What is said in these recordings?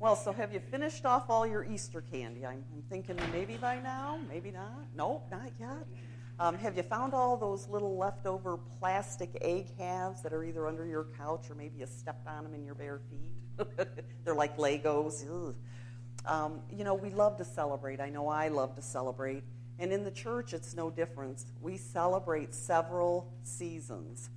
Well, so have you finished off all your Easter candy? I'm, I'm thinking maybe by now, maybe not. Nope, not yet. Um, have you found all those little leftover plastic egg halves that are either under your couch or maybe you stepped on them in your bare feet? They're like Legos. Um, you know, we love to celebrate. I know I love to celebrate. And in the church, it's no different. We celebrate several seasons.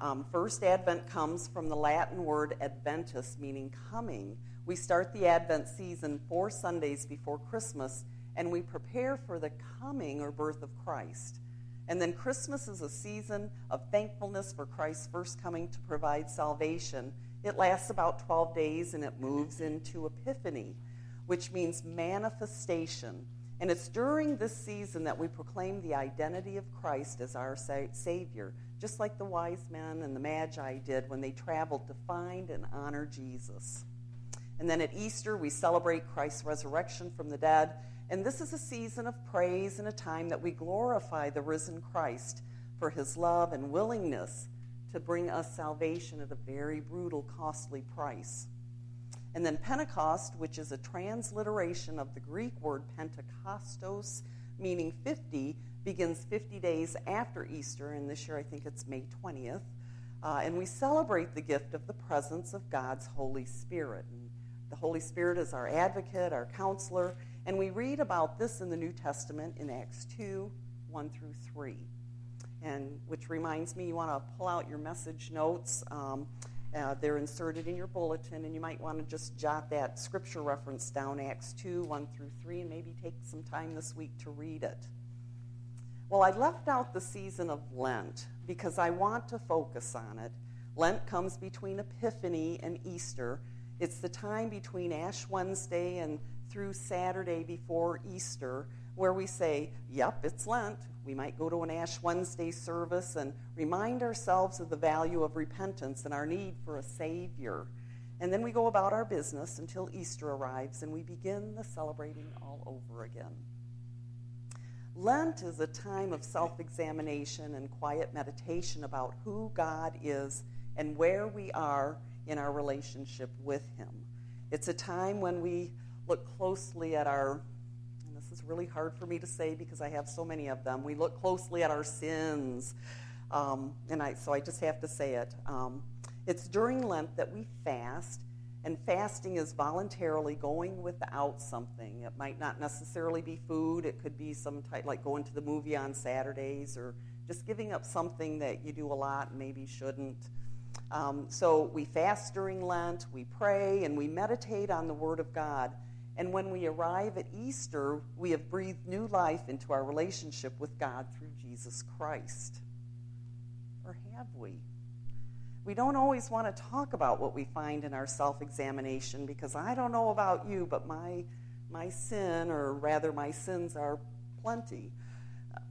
Um, first Advent comes from the Latin word adventus, meaning coming. We start the Advent season four Sundays before Christmas and we prepare for the coming or birth of Christ. And then Christmas is a season of thankfulness for Christ's first coming to provide salvation. It lasts about 12 days and it moves into Epiphany, which means manifestation. And it's during this season that we proclaim the identity of Christ as our sa- Savior, just like the wise men and the Magi did when they traveled to find and honor Jesus. And then at Easter, we celebrate Christ's resurrection from the dead and this is a season of praise and a time that we glorify the risen Christ for his love and willingness to bring us salvation at a very brutal, costly price. And then Pentecost, which is a transliteration of the Greek word Pentekostos, meaning 50, begins 50 days after Easter, and this year I think it's May 20th. Uh, and we celebrate the gift of the presence of God's Holy Spirit. And the Holy Spirit is our advocate, our counselor, and we read about this in the New Testament in Acts 2 1 through 3. And which reminds me, you want to pull out your message notes. Um, uh, they're inserted in your bulletin, and you might want to just jot that scripture reference down, Acts 2 1 through 3, and maybe take some time this week to read it. Well, I left out the season of Lent because I want to focus on it. Lent comes between Epiphany and Easter. It's the time between Ash Wednesday and through Saturday before Easter, where we say, Yep, it's Lent. We might go to an Ash Wednesday service and remind ourselves of the value of repentance and our need for a Savior. And then we go about our business until Easter arrives and we begin the celebrating all over again. Lent is a time of self examination and quiet meditation about who God is and where we are in our relationship with Him. It's a time when we look closely at our, and this is really hard for me to say because I have so many of them, we look closely at our sins. Um, and I, so I just have to say it. Um, it's during Lent that we fast, and fasting is voluntarily going without something. It might not necessarily be food, it could be some type, like going to the movie on Saturdays, or just giving up something that you do a lot and maybe shouldn't. Um, so we fast during Lent, we pray, and we meditate on the Word of God. And when we arrive at Easter, we have breathed new life into our relationship with God through Jesus Christ. Or have we? We don't always want to talk about what we find in our self examination because I don't know about you, but my, my sin, or rather, my sins, are plenty.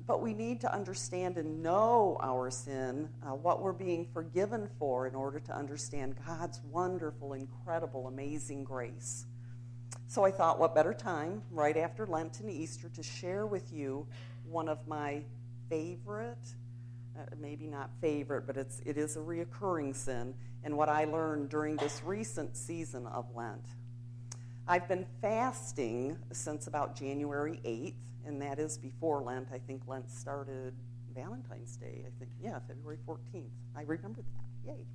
But we need to understand and know our sin, uh, what we're being forgiven for, in order to understand God's wonderful, incredible, amazing grace. So I thought, what better time, right after Lent and Easter, to share with you one of my favorite, uh, maybe not favorite, but it's, it is a reoccurring sin, and what I learned during this recent season of Lent. I've been fasting since about January 8th, and that is before Lent. I think Lent started Valentine's Day, I think. Yeah, February 14th. I remember that. Yay.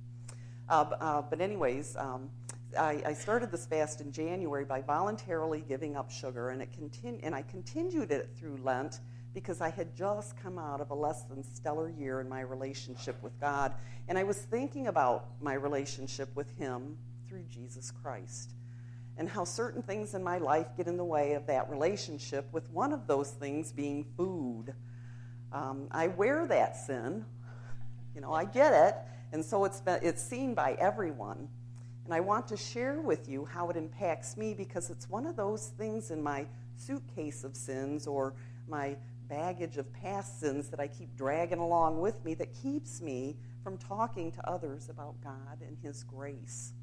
Uh, uh, but, anyways, um, I, I, started this fast in January by voluntarily giving up sugar, and, it continu- and I continued it through Lent because I had just come out of a less than stellar year in my relationship with God, and I was thinking about my relationship with Him through Jesus Christ, and how certain things in my life get in the way of that relationship, with one of those things being food. Um, I wear that sin, you know, I get it, and so it's, been, it's seen by everyone. And I want to share with you how it impacts me because it's one of those things in my suitcase of sins or my baggage of past sins that I keep dragging along with me that keeps me from talking to others about God and His grace.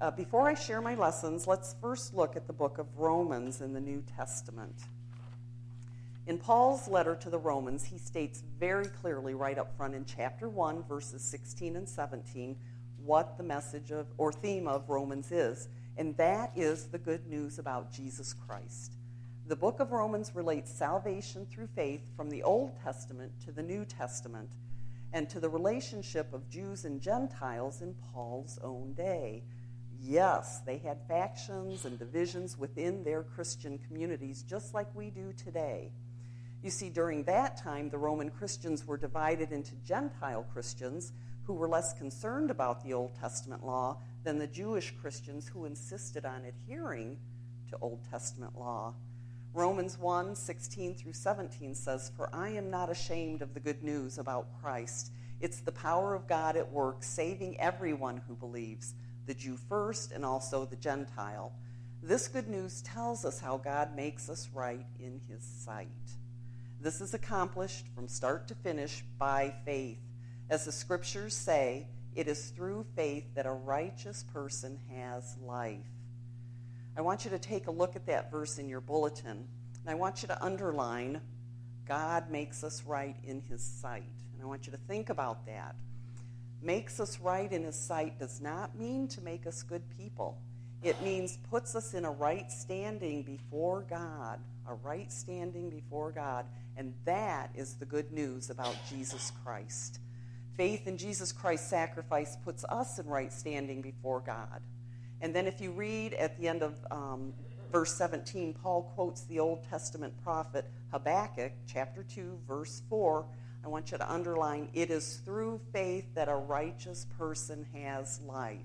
Uh, before I share my lessons, let's first look at the book of Romans in the New Testament. In Paul's letter to the Romans, he states very clearly right up front in chapter 1, verses 16 and 17, what the message of or theme of Romans is. and that is the good news about Jesus Christ. The book of Romans relates salvation through faith from the Old Testament to the New Testament and to the relationship of Jews and Gentiles in Paul's own day. Yes, they had factions and divisions within their Christian communities, just like we do today. You see, during that time, the Roman Christians were divided into Gentile Christians who were less concerned about the Old Testament law than the Jewish Christians who insisted on adhering to Old Testament law. Romans 1 16 through 17 says, For I am not ashamed of the good news about Christ. It's the power of God at work, saving everyone who believes, the Jew first and also the Gentile. This good news tells us how God makes us right in his sight. This is accomplished from start to finish by faith. As the scriptures say, it is through faith that a righteous person has life. I want you to take a look at that verse in your bulletin, and I want you to underline God makes us right in his sight. And I want you to think about that. Makes us right in his sight does not mean to make us good people. It means puts us in a right standing before God, a right standing before God. And that is the good news about Jesus Christ. Faith in Jesus Christ's sacrifice puts us in right standing before God. And then if you read at the end of um, verse 17, Paul quotes the Old Testament prophet Habakkuk, chapter 2, verse 4. I want you to underline it is through faith that a righteous person has life.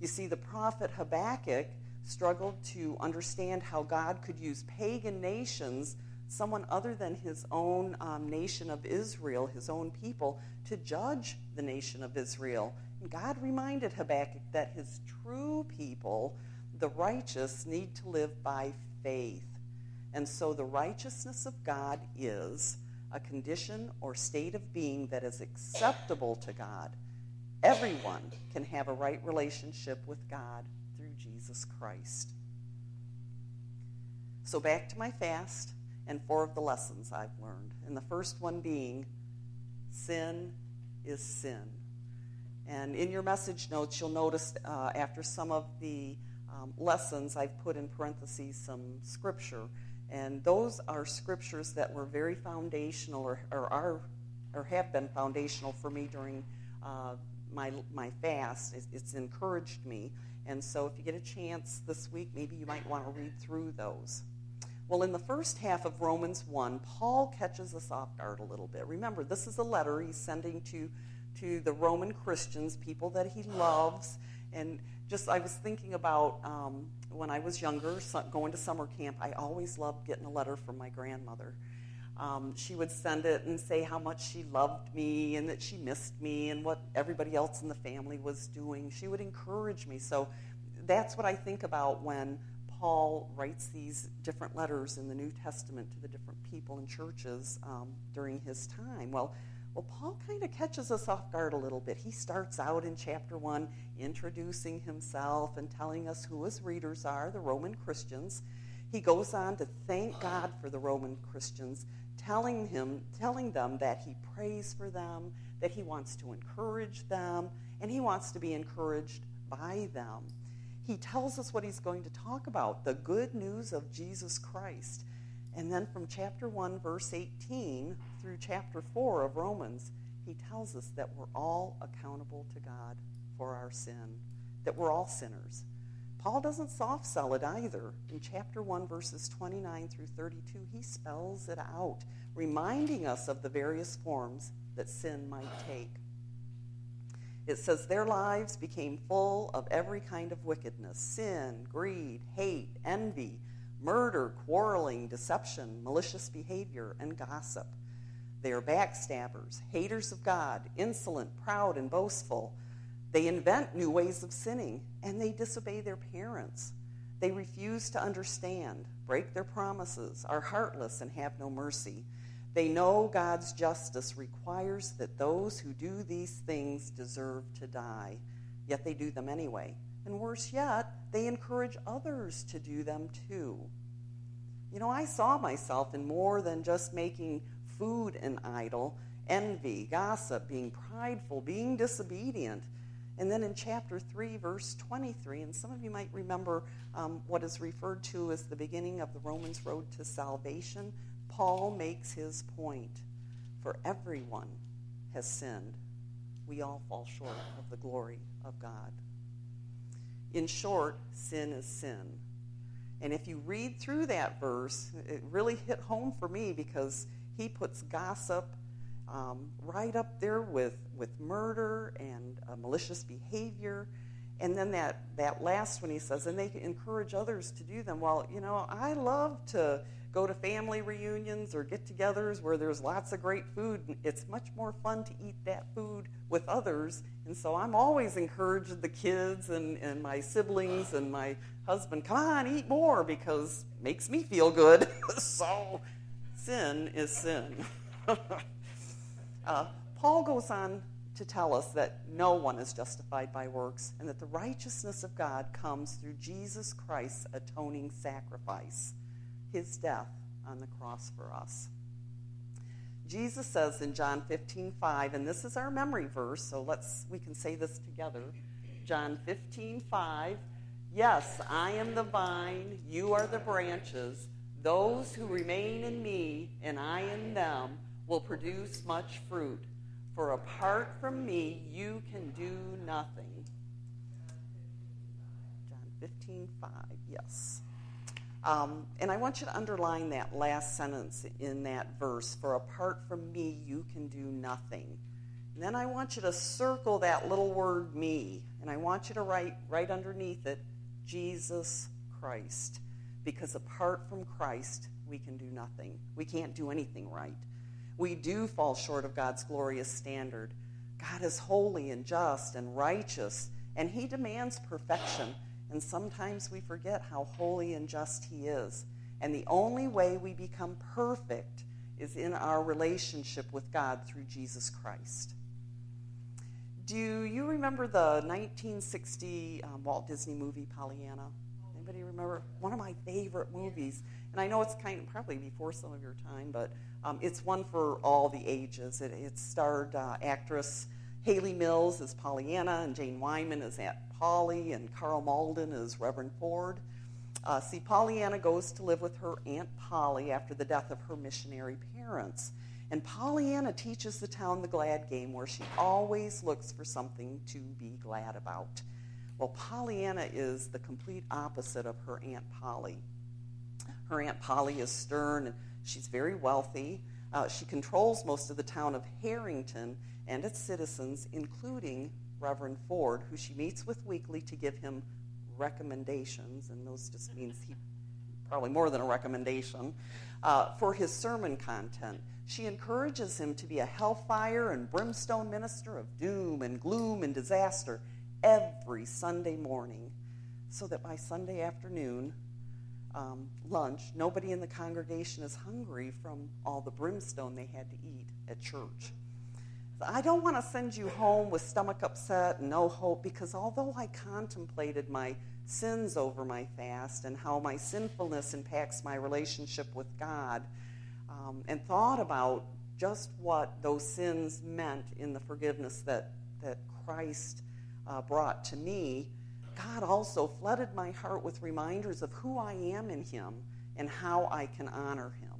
You see, the prophet Habakkuk struggled to understand how God could use pagan nations, someone other than his own um, nation of Israel, his own people, to judge the nation of Israel. And God reminded Habakkuk that his true people, the righteous, need to live by faith. And so the righteousness of God is a condition or state of being that is acceptable to God. Everyone can have a right relationship with God through Jesus Christ. So back to my fast and four of the lessons I've learned. And the first one being sin is sin. And in your message notes, you'll notice uh, after some of the um, lessons, I've put in parentheses some scripture. And those are scriptures that were very foundational or, or are or have been foundational for me during uh, my, my fast. It's, it's encouraged me. And so if you get a chance this week, maybe you might want to read through those. Well, in the first half of Romans 1, Paul catches us off guard a little bit. Remember, this is a letter he's sending to to the Roman Christians, people that he loves. And just, I was thinking about um, when I was younger, going to summer camp, I always loved getting a letter from my grandmother. Um, she would send it and say how much she loved me and that she missed me and what everybody else in the family was doing. She would encourage me. So that's what I think about when Paul writes these different letters in the New Testament to the different people and churches um, during his time. Well, well, Paul kind of catches us off guard a little bit. He starts out in chapter 1 introducing himself and telling us who his readers are, the Roman Christians. He goes on to thank God for the Roman Christians, telling him telling them that he prays for them, that he wants to encourage them, and he wants to be encouraged by them. He tells us what he's going to talk about, the good news of Jesus Christ. And then from chapter 1, verse 18 through chapter 4 of Romans, he tells us that we're all accountable to God for our sin, that we're all sinners. Paul doesn't soft sell it either. In chapter 1, verses 29 through 32, he spells it out, reminding us of the various forms that sin might take. It says, Their lives became full of every kind of wickedness sin, greed, hate, envy murder, quarreling, deception, malicious behavior, and gossip. They are backstabbers, haters of God, insolent, proud, and boastful. They invent new ways of sinning, and they disobey their parents. They refuse to understand, break their promises, are heartless, and have no mercy. They know God's justice requires that those who do these things deserve to die, yet they do them anyway. And worse yet, they encourage others to do them too. You know, I saw myself in more than just making food an idol envy, gossip, being prideful, being disobedient. And then in chapter 3, verse 23, and some of you might remember um, what is referred to as the beginning of the Romans road to salvation, Paul makes his point. For everyone has sinned. We all fall short of the glory of God. In short, sin is sin. And if you read through that verse, it really hit home for me because he puts gossip um, right up there with, with murder and uh, malicious behavior. And then that, that last one he says, and they encourage others to do them. Well, you know, I love to go to family reunions or get togethers where there's lots of great food. It's much more fun to eat that food with others. And so I'm always encouraging the kids and, and my siblings and my husband, come on, eat more because it makes me feel good. so sin is sin. uh, Paul goes on to tell us that no one is justified by works and that the righteousness of God comes through Jesus Christ's atoning sacrifice, his death on the cross for us. Jesus says in John 15, 5, and this is our memory verse, so let's we can say this together. John 15, 5. Yes, I am the vine, you are the branches. Those who remain in me and I in them will produce much fruit. For apart from me, you can do nothing. John 15, 5. Yes. Um, and I want you to underline that last sentence in that verse for apart from me, you can do nothing. And then I want you to circle that little word me, and I want you to write right underneath it Jesus Christ. Because apart from Christ, we can do nothing. We can't do anything right. We do fall short of God's glorious standard. God is holy and just and righteous, and He demands perfection. And sometimes we forget how holy and just He is. And the only way we become perfect is in our relationship with God through Jesus Christ. Do you remember the 1960 um, Walt Disney movie Pollyanna? Anybody remember? One of my favorite movies. And I know it's kind of probably before some of your time, but um, it's one for all the ages. It, it starred uh, actress Hayley Mills as Pollyanna, and Jane Wyman as Aunt Polly, and Karl Malden as Reverend Ford. Uh, see, Pollyanna goes to live with her Aunt Polly after the death of her missionary parents. And Pollyanna teaches the town the glad game where she always looks for something to be glad about. Well, Pollyanna is the complete opposite of her Aunt Polly. Her Aunt Polly is stern and she's very wealthy. Uh, she controls most of the town of Harrington and its citizens, including Reverend Ford, who she meets with weekly to give him recommendations, and those just means he probably more than a recommendation, uh, for his sermon content. She encourages him to be a hellfire and brimstone minister of doom and gloom and disaster every Sunday morning, so that by Sunday afternoon, um, lunch, nobody in the congregation is hungry from all the brimstone they had to eat at church. I don't want to send you home with stomach upset and no hope because although I contemplated my sins over my fast and how my sinfulness impacts my relationship with God um, and thought about just what those sins meant in the forgiveness that, that Christ uh, brought to me, God also flooded my heart with reminders of who I am in Him and how I can honor Him.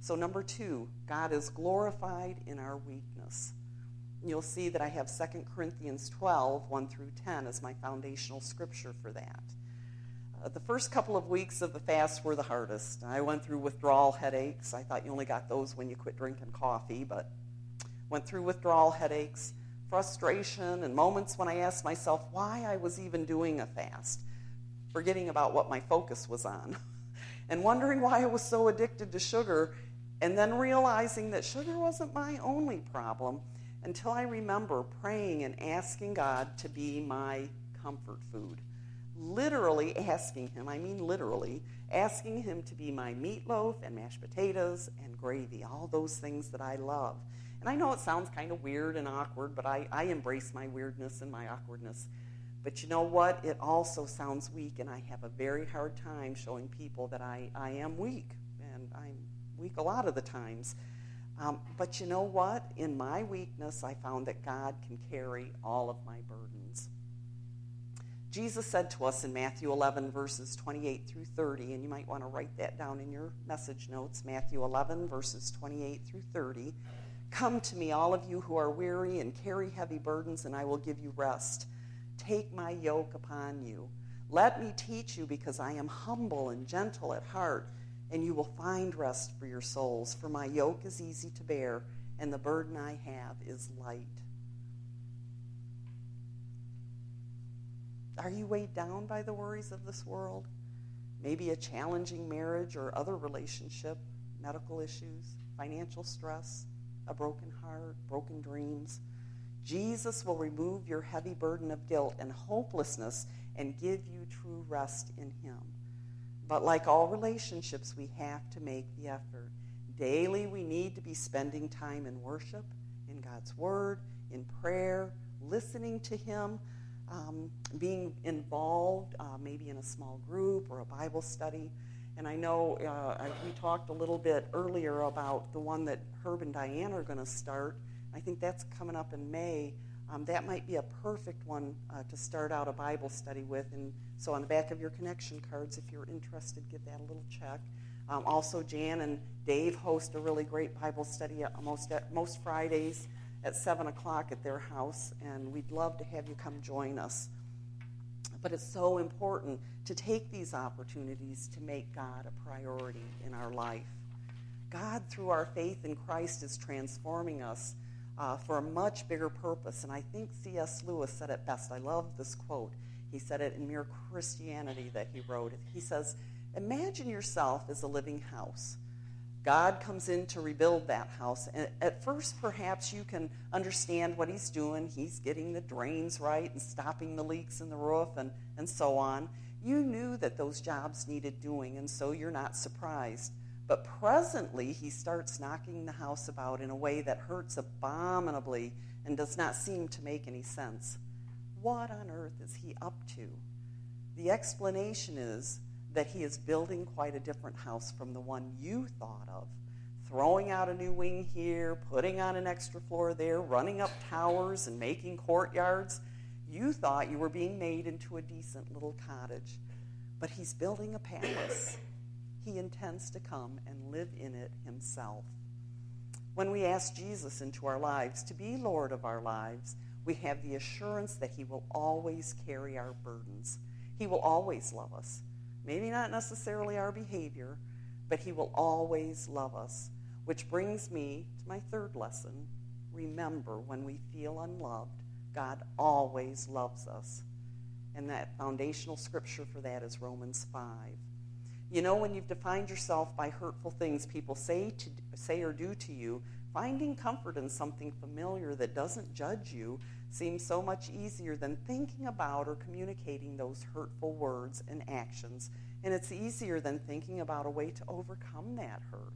So, number two, God is glorified in our weakness. You'll see that I have 2 Corinthians 12, 1 through 10, as my foundational scripture for that. Uh, the first couple of weeks of the fast were the hardest. I went through withdrawal headaches. I thought you only got those when you quit drinking coffee, but went through withdrawal headaches, frustration, and moments when I asked myself why I was even doing a fast, forgetting about what my focus was on, and wondering why I was so addicted to sugar and then realizing that sugar wasn't my only problem until I remember praying and asking God to be my comfort food. Literally asking Him, I mean literally, asking Him to be my meatloaf and mashed potatoes and gravy, all those things that I love. And I know it sounds kind of weird and awkward, but I, I embrace my weirdness and my awkwardness. But you know what? It also sounds weak, and I have a very hard time showing people that I, I am weak, and I'm weak a lot of the times. Um, but you know what? In my weakness, I found that God can carry all of my burdens. Jesus said to us in Matthew 11, verses 28 through 30, and you might want to write that down in your message notes Matthew 11, verses 28 through 30. Come to me, all of you who are weary and carry heavy burdens, and I will give you rest. Take my yoke upon you. Let me teach you, because I am humble and gentle at heart and you will find rest for your souls. For my yoke is easy to bear, and the burden I have is light. Are you weighed down by the worries of this world? Maybe a challenging marriage or other relationship, medical issues, financial stress, a broken heart, broken dreams. Jesus will remove your heavy burden of guilt and hopelessness and give you true rest in Him. But like all relationships, we have to make the effort. Daily, we need to be spending time in worship, in God's Word, in prayer, listening to Him, um, being involved uh, maybe in a small group or a Bible study. And I know uh, we talked a little bit earlier about the one that Herb and Diane are going to start. I think that's coming up in May. Um, that might be a perfect one uh, to start out a Bible study with. And so, on the back of your connection cards, if you're interested, give that a little check. Um, also, Jan and Dave host a really great Bible study at, most Fridays at 7 o'clock at their house, and we'd love to have you come join us. But it's so important to take these opportunities to make God a priority in our life. God, through our faith in Christ, is transforming us uh, for a much bigger purpose. And I think C.S. Lewis said it best. I love this quote. He said it in Mere Christianity that he wrote. He says, Imagine yourself as a living house. God comes in to rebuild that house. And at first, perhaps you can understand what he's doing. He's getting the drains right and stopping the leaks in the roof and, and so on. You knew that those jobs needed doing, and so you're not surprised. But presently, he starts knocking the house about in a way that hurts abominably and does not seem to make any sense. What on earth is he up to? The explanation is that he is building quite a different house from the one you thought of. Throwing out a new wing here, putting on an extra floor there, running up towers and making courtyards. You thought you were being made into a decent little cottage. But he's building a palace he intends to come and live in it himself. When we ask Jesus into our lives to be Lord of our lives, we have the assurance that He will always carry our burdens. He will always love us. Maybe not necessarily our behavior, but He will always love us. Which brings me to my third lesson. Remember, when we feel unloved, God always loves us. And that foundational scripture for that is Romans 5. You know, when you've defined yourself by hurtful things people say, to, say or do to you, finding comfort in something familiar that doesn't judge you seems so much easier than thinking about or communicating those hurtful words and actions. And it's easier than thinking about a way to overcome that hurt.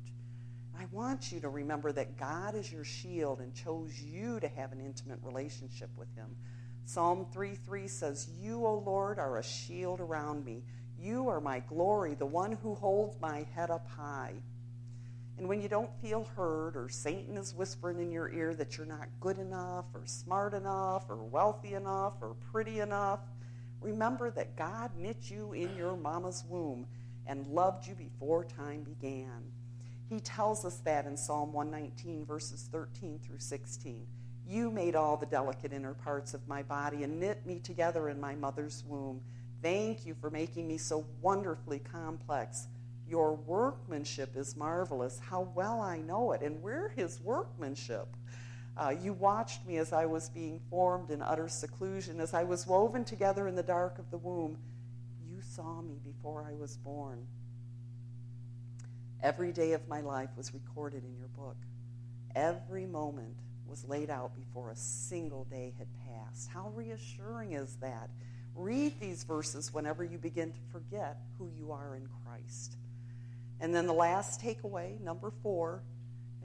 I want you to remember that God is your shield and chose you to have an intimate relationship with Him. Psalm 3 3 says, You, O Lord, are a shield around me. You are my glory, the one who holds my head up high. And when you don't feel heard, or Satan is whispering in your ear that you're not good enough, or smart enough, or wealthy enough, or pretty enough, remember that God knit you in your mama's womb and loved you before time began. He tells us that in Psalm 119, verses 13 through 16. You made all the delicate inner parts of my body and knit me together in my mother's womb. Thank you for making me so wonderfully complex. Your workmanship is marvelous. How well I know it. And we're his workmanship. Uh, you watched me as I was being formed in utter seclusion, as I was woven together in the dark of the womb. You saw me before I was born. Every day of my life was recorded in your book. Every moment was laid out before a single day had passed. How reassuring is that? Read these verses whenever you begin to forget who you are in Christ. And then the last takeaway, number four,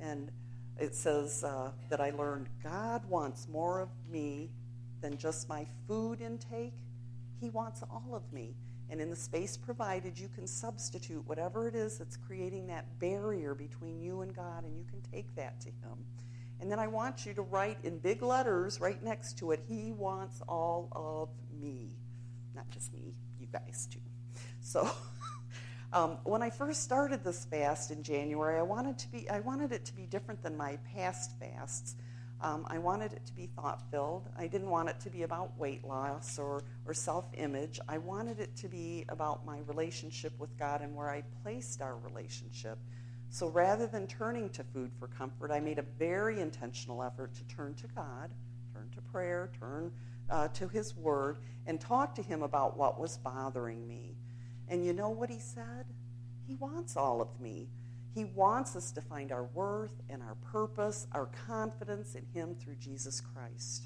and it says uh, that I learned God wants more of me than just my food intake. He wants all of me. And in the space provided, you can substitute whatever it is that's creating that barrier between you and God, and you can take that to Him. And then I want you to write in big letters right next to it, He wants all of me. Not just me, you guys too. So. Um, when I first started this fast in January, I wanted to be I wanted it to be different than my past fasts. Um, I wanted it to be thought filled. I didn't want it to be about weight loss or, or self image. I wanted it to be about my relationship with God and where I placed our relationship. So rather than turning to food for comfort, I made a very intentional effort to turn to God, turn to prayer, turn uh, to His Word, and talk to Him about what was bothering me. And you know what he said? He wants all of me. He wants us to find our worth and our purpose, our confidence in him through Jesus Christ.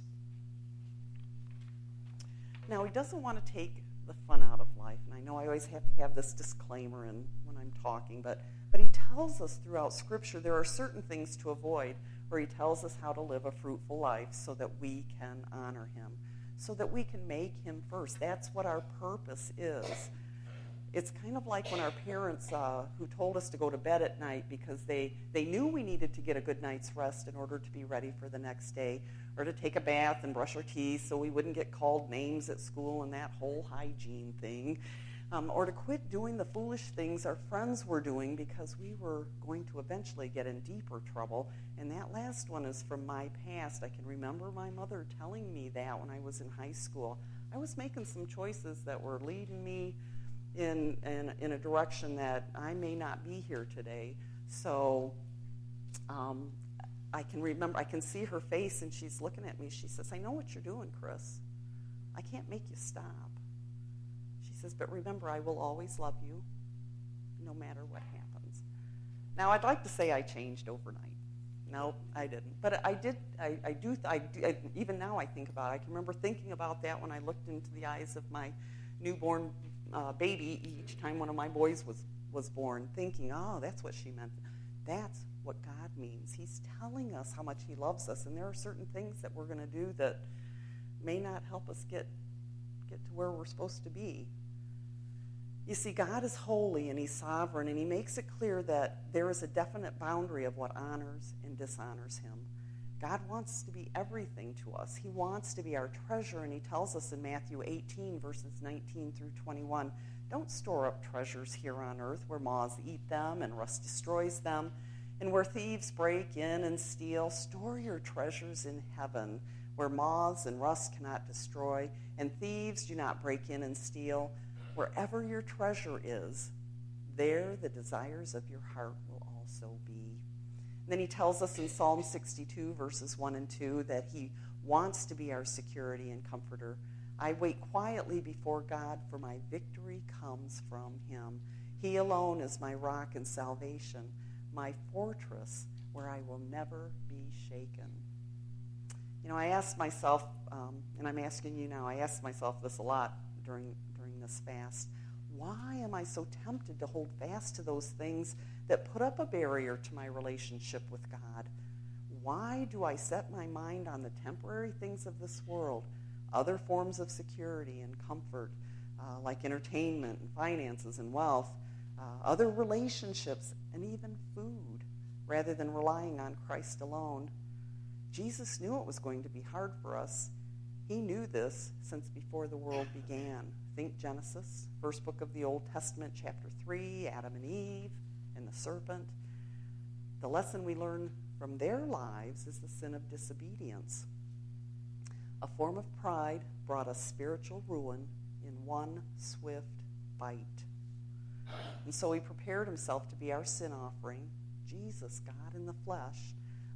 Now, he doesn't want to take the fun out of life. And I know I always have to have this disclaimer in, when I'm talking, but, but he tells us throughout Scripture there are certain things to avoid, where he tells us how to live a fruitful life so that we can honor him, so that we can make him first. That's what our purpose is it's kind of like when our parents uh, who told us to go to bed at night because they, they knew we needed to get a good night's rest in order to be ready for the next day or to take a bath and brush our teeth so we wouldn't get called names at school and that whole hygiene thing um, or to quit doing the foolish things our friends were doing because we were going to eventually get in deeper trouble. And that last one is from my past. I can remember my mother telling me that when i was in high school. I was making some choices that were leading me in, in, in a direction that I may not be here today. So um, I can remember, I can see her face, and she's looking at me. She says, I know what you're doing, Chris. I can't make you stop. She says, but remember, I will always love you no matter what happens. Now, I'd like to say I changed overnight. No, I didn't. But I did, I, I do, I, I, even now I think about it. I can remember thinking about that when I looked into the eyes of my newborn uh, baby each time one of my boys was, was born, thinking, oh, that's what she meant. That's what God means. He's telling us how much He loves us, and there are certain things that we're going to do that may not help us get, get to where we're supposed to be. You see, God is holy and He's sovereign, and He makes it clear that there is a definite boundary of what honors and dishonors Him. God wants to be everything to us. He wants to be our treasure, and He tells us in Matthew 18, verses 19 through 21 don't store up treasures here on earth where moths eat them and rust destroys them, and where thieves break in and steal. Store your treasures in heaven where moths and rust cannot destroy, and thieves do not break in and steal. Wherever your treasure is, there the desires of your heart will also be. Then he tells us in Psalm 62, verses 1 and 2, that he wants to be our security and comforter. I wait quietly before God, for my victory comes from him. He alone is my rock and salvation, my fortress where I will never be shaken. You know, I asked myself, um, and I'm asking you now, I asked myself this a lot during, during this fast. Why am I so tempted to hold fast to those things that put up a barrier to my relationship with God. Why do I set my mind on the temporary things of this world, other forms of security and comfort, uh, like entertainment and finances and wealth, uh, other relationships, and even food, rather than relying on Christ alone? Jesus knew it was going to be hard for us. He knew this since before the world began. Think Genesis, first book of the Old Testament, chapter 3, Adam and Eve, and the serpent. The lesson we learn from their lives is the sin of disobedience. A form of pride brought us spiritual ruin in one swift bite. And so he prepared himself to be our sin offering. Jesus, God in the flesh,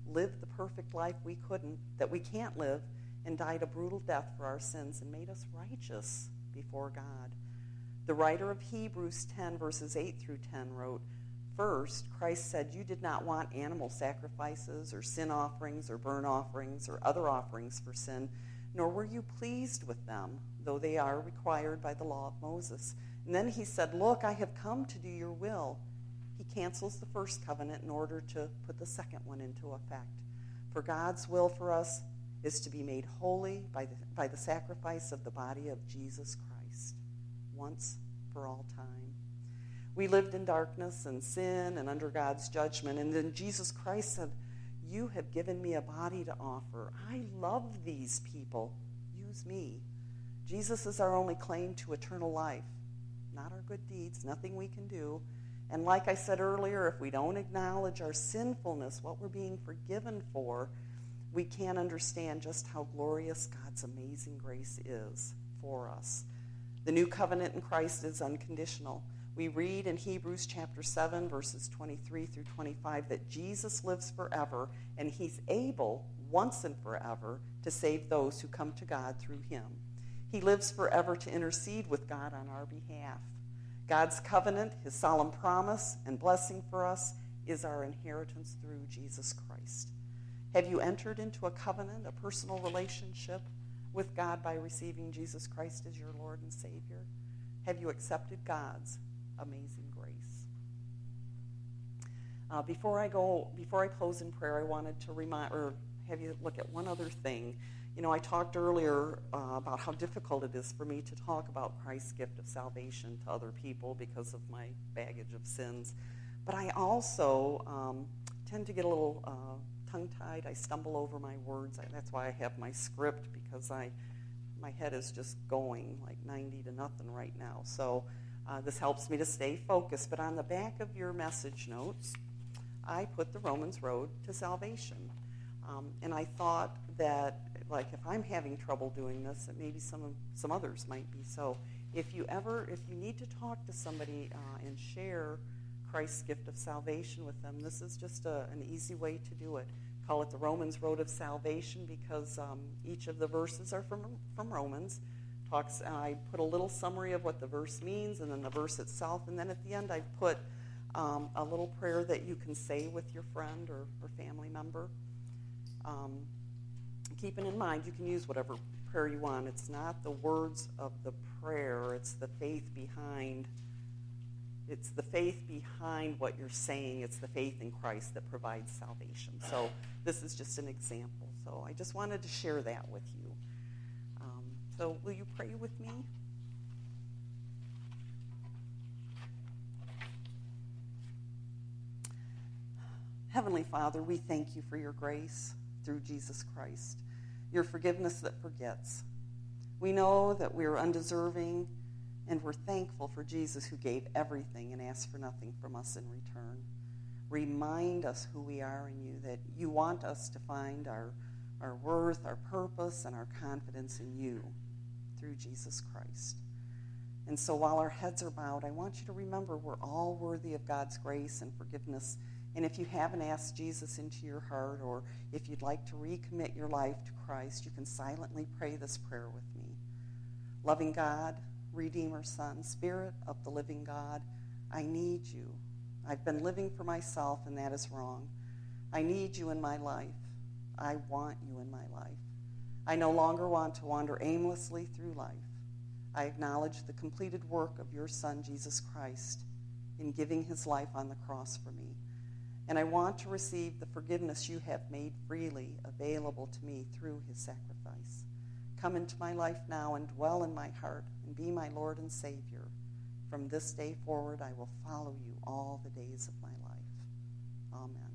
lived the perfect life we couldn't, that we can't live, and died a brutal death for our sins and made us righteous before God. The writer of Hebrews 10, verses 8 through 10 wrote, First, Christ said, You did not want animal sacrifices or sin offerings or burnt offerings or other offerings for sin, nor were you pleased with them, though they are required by the law of Moses. And then he said, Look, I have come to do your will. He cancels the first covenant in order to put the second one into effect. For God's will for us is to be made holy by the, by the sacrifice of the body of Jesus Christ, once for all time. We lived in darkness and sin and under God's judgment, and then Jesus Christ said, You have given me a body to offer. I love these people. Use me. Jesus is our only claim to eternal life, not our good deeds, nothing we can do. And like I said earlier, if we don't acknowledge our sinfulness, what we're being forgiven for, we can't understand just how glorious God's amazing grace is for us. The new covenant in Christ is unconditional. We read in Hebrews chapter 7, verses 23 through 25, that Jesus lives forever and he's able, once and forever, to save those who come to God through him. He lives forever to intercede with God on our behalf. God's covenant, his solemn promise and blessing for us, is our inheritance through Jesus Christ. Have you entered into a covenant, a personal relationship with God by receiving Jesus Christ as your Lord and Savior? Have you accepted God's amazing grace? Uh, before I go, before I close in prayer, I wanted to remind or have you look at one other thing. You know, I talked earlier uh, about how difficult it is for me to talk about Christ's gift of salvation to other people because of my baggage of sins. But I also um, tend to get a little uh, tongue tied. I stumble over my words. I, that's why I have my script because I, my head is just going like 90 to nothing right now. So uh, this helps me to stay focused. But on the back of your message notes, I put the Romans Road to Salvation. Um, and I thought that like if I'm having trouble doing this, that maybe some of, some others might be. So if you ever if you need to talk to somebody uh, and share Christ's gift of salvation with them, this is just a, an easy way to do it. Call it the Romans Road of Salvation because um, each of the verses are from from Romans. Talks. I put a little summary of what the verse means, and then the verse itself, and then at the end I put um, a little prayer that you can say with your friend or, or family member. Um, keeping in mind you can use whatever prayer you want. It's not the words of the prayer, it's the faith behind it's the faith behind what you're saying. It's the faith in Christ that provides salvation. So this is just an example. So I just wanted to share that with you. So will you pray with me? Heavenly Father, we thank you for your grace through Jesus Christ your forgiveness that forgets. We know that we are undeserving, and we're thankful for Jesus who gave everything and asked for nothing from us in return. Remind us who we are in you, that you want us to find our, our worth, our purpose, and our confidence in you through Jesus Christ. And so while our heads are bowed, I want you to remember we're all worthy of God's grace and forgiveness and if you haven't asked Jesus into your heart, or if you'd like to recommit your life to Christ, you can silently pray this prayer with me. Loving God, Redeemer, Son, Spirit of the living God, I need you. I've been living for myself, and that is wrong. I need you in my life. I want you in my life. I no longer want to wander aimlessly through life. I acknowledge the completed work of your Son, Jesus Christ, in giving his life on the cross for me and I want to receive the forgiveness you have made freely available to me through his sacrifice. Come into my life now and dwell in my heart and be my Lord and Savior. From this day forward, I will follow you all the days of my life. Amen.